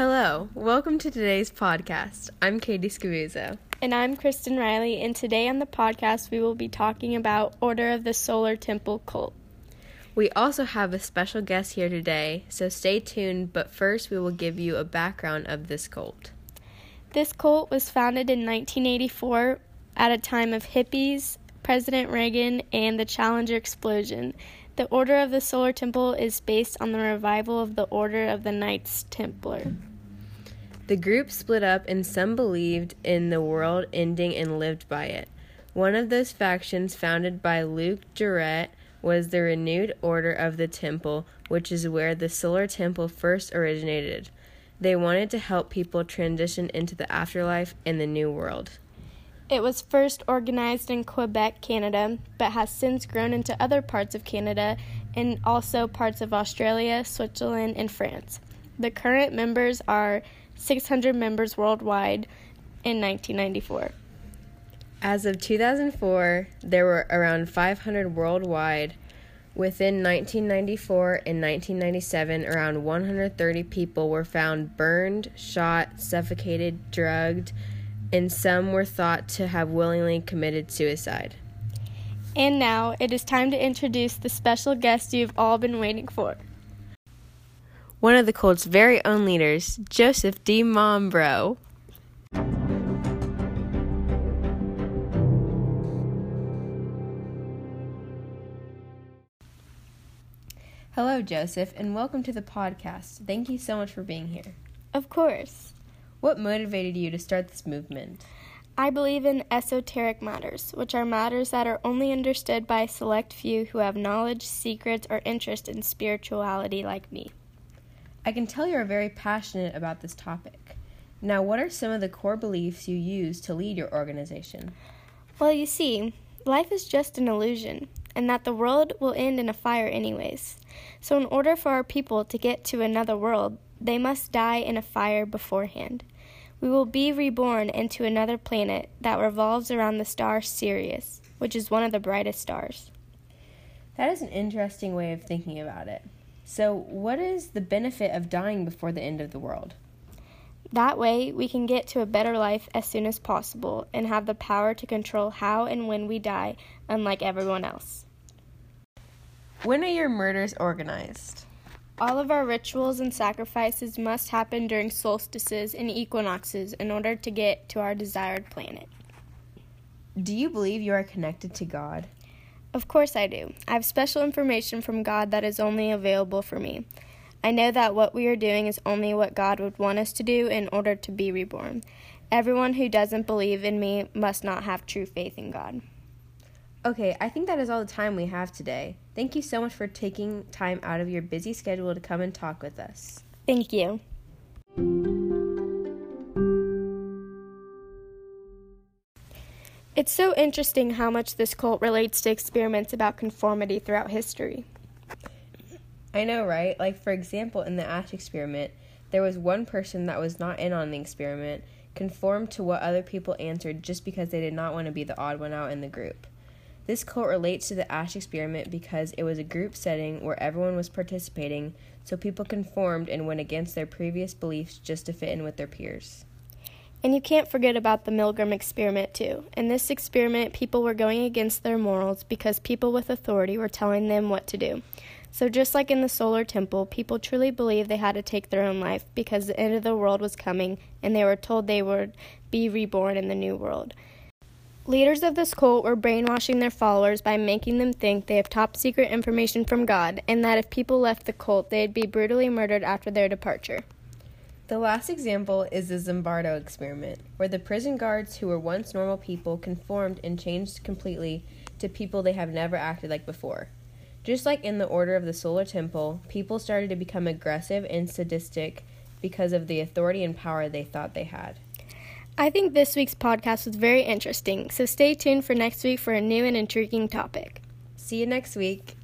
Hello, welcome to today's podcast. I'm Katie Scavuzzo. And I'm Kristen Riley, and today on the podcast we will be talking about Order of the Solar Temple cult. We also have a special guest here today, so stay tuned, but first we will give you a background of this cult. This cult was founded in 1984 at a time of hippies, President Reagan, and the Challenger explosion. The Order of the Solar Temple is based on the revival of the Order of the Knights Templar. The group split up, and some believed in the world ending and lived by it. One of those factions, founded by Luc Jouret, was the Renewed Order of the Temple, which is where the Solar Temple first originated. They wanted to help people transition into the afterlife and the new world. It was first organized in Quebec, Canada, but has since grown into other parts of Canada and also parts of Australia, Switzerland, and France. The current members are 600 members worldwide in 1994. As of 2004, there were around 500 worldwide. Within 1994 and 1997, around 130 people were found burned, shot, suffocated, drugged, and some were thought to have willingly committed suicide. And now it is time to introduce the special guest you've all been waiting for. One of the cult's very own leaders, Joseph Di Mambro. Hello, Joseph, and welcome to the podcast. Thank you so much for being here. Of course. What motivated you to start this movement? I believe in esoteric matters, which are matters that are only understood by a select few who have knowledge, secrets, or interest in spirituality like me. I can tell you're very passionate about this topic. Now, what are some of the core beliefs you use to lead your organization? Well, you see, life is just an illusion, and that the world will end in a fire anyways. So, in order for our people to get to another world, they must die in a fire beforehand. We will be reborn into another planet that revolves around the star Sirius, which is one of the brightest stars. That is an interesting way of thinking about it. So, what is the benefit of dying before the end of the world? That way, we can get to a better life as soon as possible and have the power to control how and when we die, unlike everyone else. When are your murders organized? All of our rituals and sacrifices must happen during solstices and equinoxes in order to get to our desired planet. Do you believe you are connected to God? Of course I do. I have special information from God that is only available for me. I know that what we are doing is only what God would want us to do in order to be reborn. Everyone who doesn't believe in me must not have true faith in God. Okay, I think that is all the time we have today. Thank you so much for taking time out of your busy schedule to come and talk with us. Thank you. It's so interesting how much this cult relates to experiments about conformity throughout history. I know, right? Like, for example, in the Asch experiment, there was one person that was not in on the experiment, conformed to what other people answered just because they did not want to be the odd one out in the group. This cult relates to the Asch experiment because it was a group setting where everyone was participating, so people conformed and went against their previous beliefs just to fit in with their peers. And you can't forget about the Milgram experiment, too. In this experiment, people were going against their morals because people with authority were telling them what to do. So, just like in the solar temple, people truly believed they had to take their own life because the end of the world was coming and they were told they would be reborn in the new world. Leaders of this cult were brainwashing their followers by making them think they have top secret information from God and that if people left the cult, they'd be brutally murdered after their departure. The last example is the Zimbardo experiment, where the prison guards who were once normal people conformed and changed completely to people they have never acted like before. Just like in the Order of the Solar Temple, people started to become aggressive and sadistic because of the authority and power they thought they had. I think this week's podcast was very interesting, so stay tuned for next week for a new and intriguing topic. See you next week.